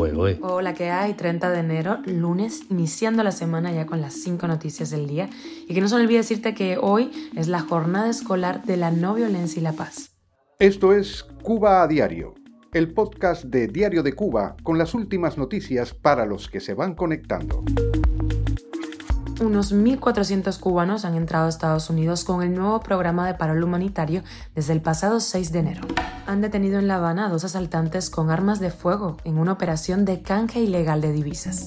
hoy? Hola, ¿qué hay? 30 de enero, lunes, iniciando la semana ya con las 5 noticias del día. Y que no se olvide decirte que hoy es la jornada escolar de la no violencia y la paz. Esto es Cuba a Diario, el podcast de Diario de Cuba con las últimas noticias para los que se van conectando unos 1.400 cubanos han entrado a Estados Unidos con el nuevo programa de paro humanitario desde el pasado 6 de enero. Han detenido en La Habana a dos asaltantes con armas de fuego en una operación de canje ilegal de divisas.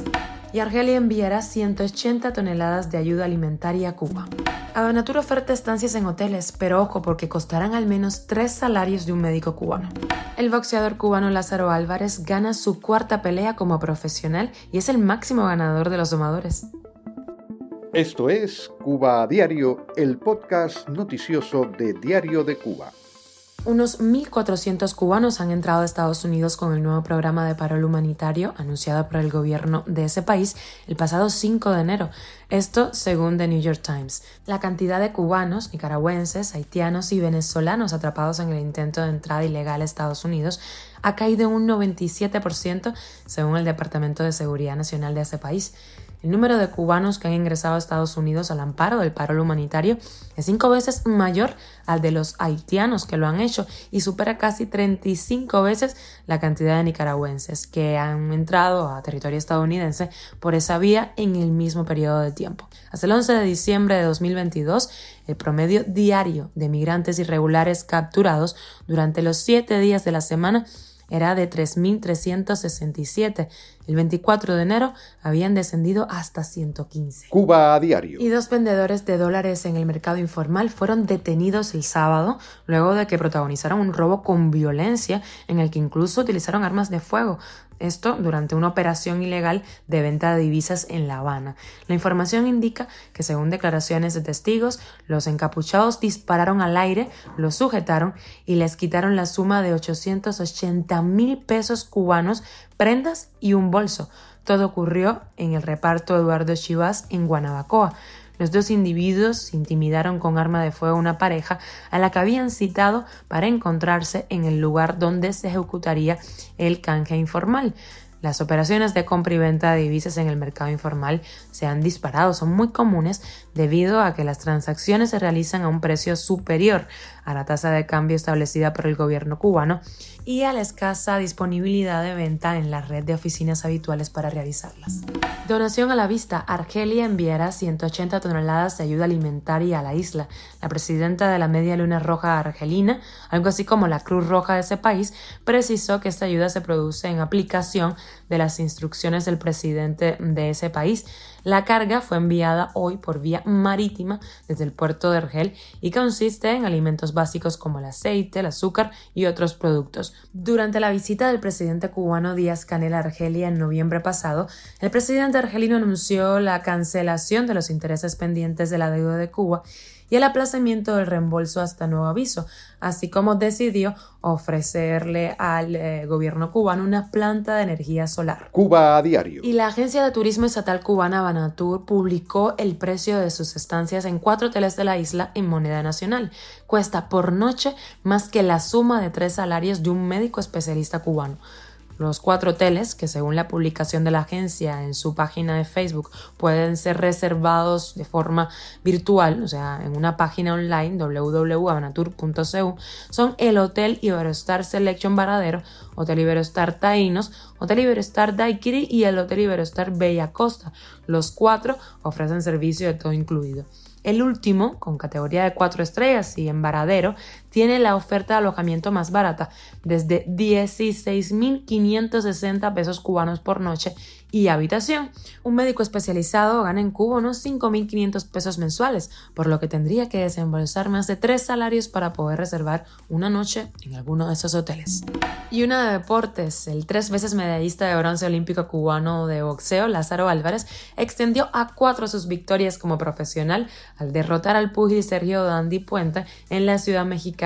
Y Argelia enviará 180 toneladas de ayuda alimentaria a Cuba. Habanatur oferta estancias en hoteles, pero ojo porque costarán al menos tres salarios de un médico cubano. El boxeador cubano Lázaro Álvarez gana su cuarta pelea como profesional y es el máximo ganador de los domadores. Esto es Cuba a Diario, el podcast noticioso de Diario de Cuba. Unos 1.400 cubanos han entrado a Estados Unidos con el nuevo programa de paro humanitario anunciado por el gobierno de ese país el pasado 5 de enero. Esto según The New York Times. La cantidad de cubanos, nicaragüenses, haitianos y venezolanos atrapados en el intento de entrada ilegal a Estados Unidos ha caído un 97% según el Departamento de Seguridad Nacional de ese país. El número de cubanos que han ingresado a Estados Unidos al amparo del paro humanitario es cinco veces mayor al de los haitianos que lo han hecho y supera casi 35 veces la cantidad de nicaragüenses que han entrado a territorio estadounidense por esa vía en el mismo periodo de tiempo. Hasta el 11 de diciembre de 2022, el promedio diario de migrantes irregulares capturados durante los siete días de la semana era de 3.367. El 24 de enero habían descendido hasta 115. Cuba a diario. Y dos vendedores de dólares en el mercado informal fueron detenidos el sábado luego de que protagonizaron un robo con violencia en el que incluso utilizaron armas de fuego. Esto durante una operación ilegal de venta de divisas en La Habana. La información indica que, según declaraciones de testigos, los encapuchados dispararon al aire, los sujetaron y les quitaron la suma de 880 mil pesos cubanos, prendas y un bolso. Todo ocurrió en el reparto Eduardo Chivas en Guanabacoa. Los dos individuos intimidaron con arma de fuego a una pareja a la que habían citado para encontrarse en el lugar donde se ejecutaría el canje informal. Las operaciones de compra y venta de divisas en el mercado informal se han disparado, son muy comunes debido a que las transacciones se realizan a un precio superior a la tasa de cambio establecida por el gobierno cubano y a la escasa disponibilidad de venta en la red de oficinas habituales para realizarlas. Donación a la vista. Argelia enviará 180 toneladas de ayuda alimentaria a la isla. La presidenta de la Media Luna Roja Argelina, algo así como la Cruz Roja de ese país, precisó que esta ayuda se produce en aplicación de las instrucciones del presidente de ese país. La carga fue enviada hoy por vía marítima desde el puerto de Argel y consiste en alimentos básicos como el aceite, el azúcar y otros productos. Durante la visita del presidente cubano Díaz Canel a Argelia en noviembre pasado, el presidente argelino anunció la cancelación de los intereses pendientes de la deuda de Cuba y el aplazamiento del reembolso hasta nuevo aviso, así como decidió ofrecerle al eh, gobierno cubano una planta de energía solar. Cuba a diario. Y la Agencia de Turismo Estatal Cubana Banatur publicó el precio de sus estancias en cuatro hoteles de la isla en moneda nacional. Cuesta por noche más que la suma de tres salarios de un médico especialista cubano. Los cuatro hoteles, que según la publicación de la agencia en su página de Facebook pueden ser reservados de forma virtual, o sea, en una página online www.abanatur.cu, son el Hotel Iberostar Selection Varadero, Hotel Iberostar Taínos, Hotel Iberostar Daiquiri y el Hotel Iberostar Bella Costa. Los cuatro ofrecen servicio de todo incluido. El último, con categoría de 4 estrellas y en Varadero, tiene la oferta de alojamiento más barata, desde 16.560 pesos cubanos por noche y habitación. Un médico especializado gana en Cuba unos 5.500 pesos mensuales, por lo que tendría que desembolsar más de tres salarios para poder reservar una noche en alguno de esos hoteles. Y una de deportes, el tres veces medallista de bronce olímpico cubano de boxeo, Lázaro Álvarez, extendió a cuatro sus victorias como profesional al derrotar al pugil Sergio Dandy Puente en la ciudad mexicana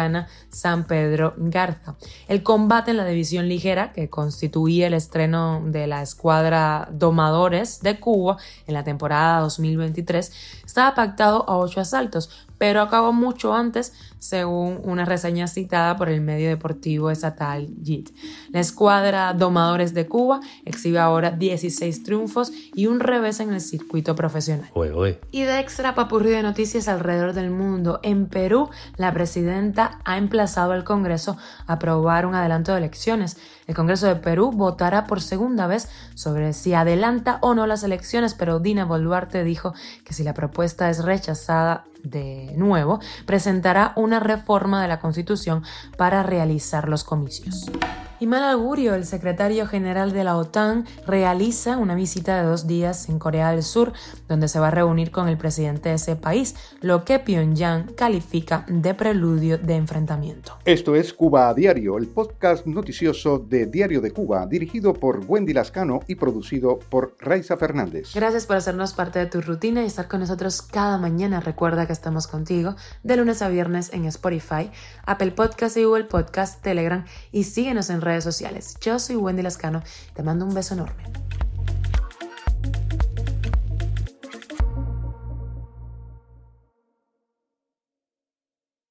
San Pedro Garza. El combate en la división ligera, que constituía el estreno de la escuadra domadores de Cuba en la temporada 2023 estaba pactado a ocho asaltos, pero acabó mucho antes según una reseña citada por el medio deportivo estatal JIT. La escuadra Domadores de Cuba exhibe ahora 16 triunfos y un revés en el circuito profesional. Y de extra papurri de noticias alrededor del mundo, en Perú, la presidenta ha emplazado al Congreso a aprobar un adelanto de elecciones. El Congreso de Perú votará por segunda vez sobre si adelanta o no las elecciones, pero Dina Boluarte dijo que si la propuesta es rechazada de nuevo, presentará una reforma de la Constitución para realizar los comicios. Y mal augurio, el secretario general de la OTAN realiza una visita de dos días en Corea del Sur, donde se va a reunir con el presidente de ese país, lo que Pyongyang califica de preludio de enfrentamiento. Esto es Cuba a Diario, el podcast noticioso de Diario de Cuba, dirigido por Wendy Lascano y producido por Raiza Fernández. Gracias por hacernos parte de tu rutina y estar con nosotros cada mañana. Recuerda que estamos contigo de lunes a viernes en Spotify, Apple Podcast y Google Podcast, Telegram y síguenos en redes sociales. Yo soy Wendy Lascano, te mando un beso enorme.